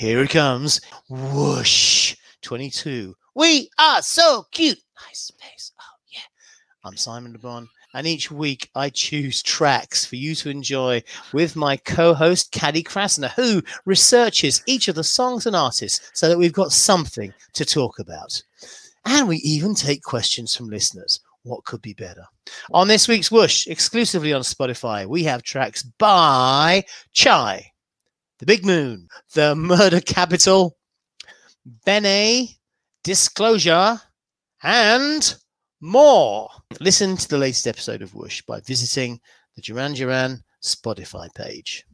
Here it comes. Whoosh. 22. We are so cute. Nice space. Oh, yeah. I'm Simon Le Bon. And each week I choose tracks for you to enjoy with my co host, Katy Krasner, who researches each of the songs and artists so that we've got something to talk about. And we even take questions from listeners. What could be better? On this week's Whoosh, exclusively on Spotify, we have tracks by Chai, The Big Moon, The Murder Capital, Benee, Disclosure, and more. Listen to the latest episode of Whoosh by visiting the Duran Duran Spotify page.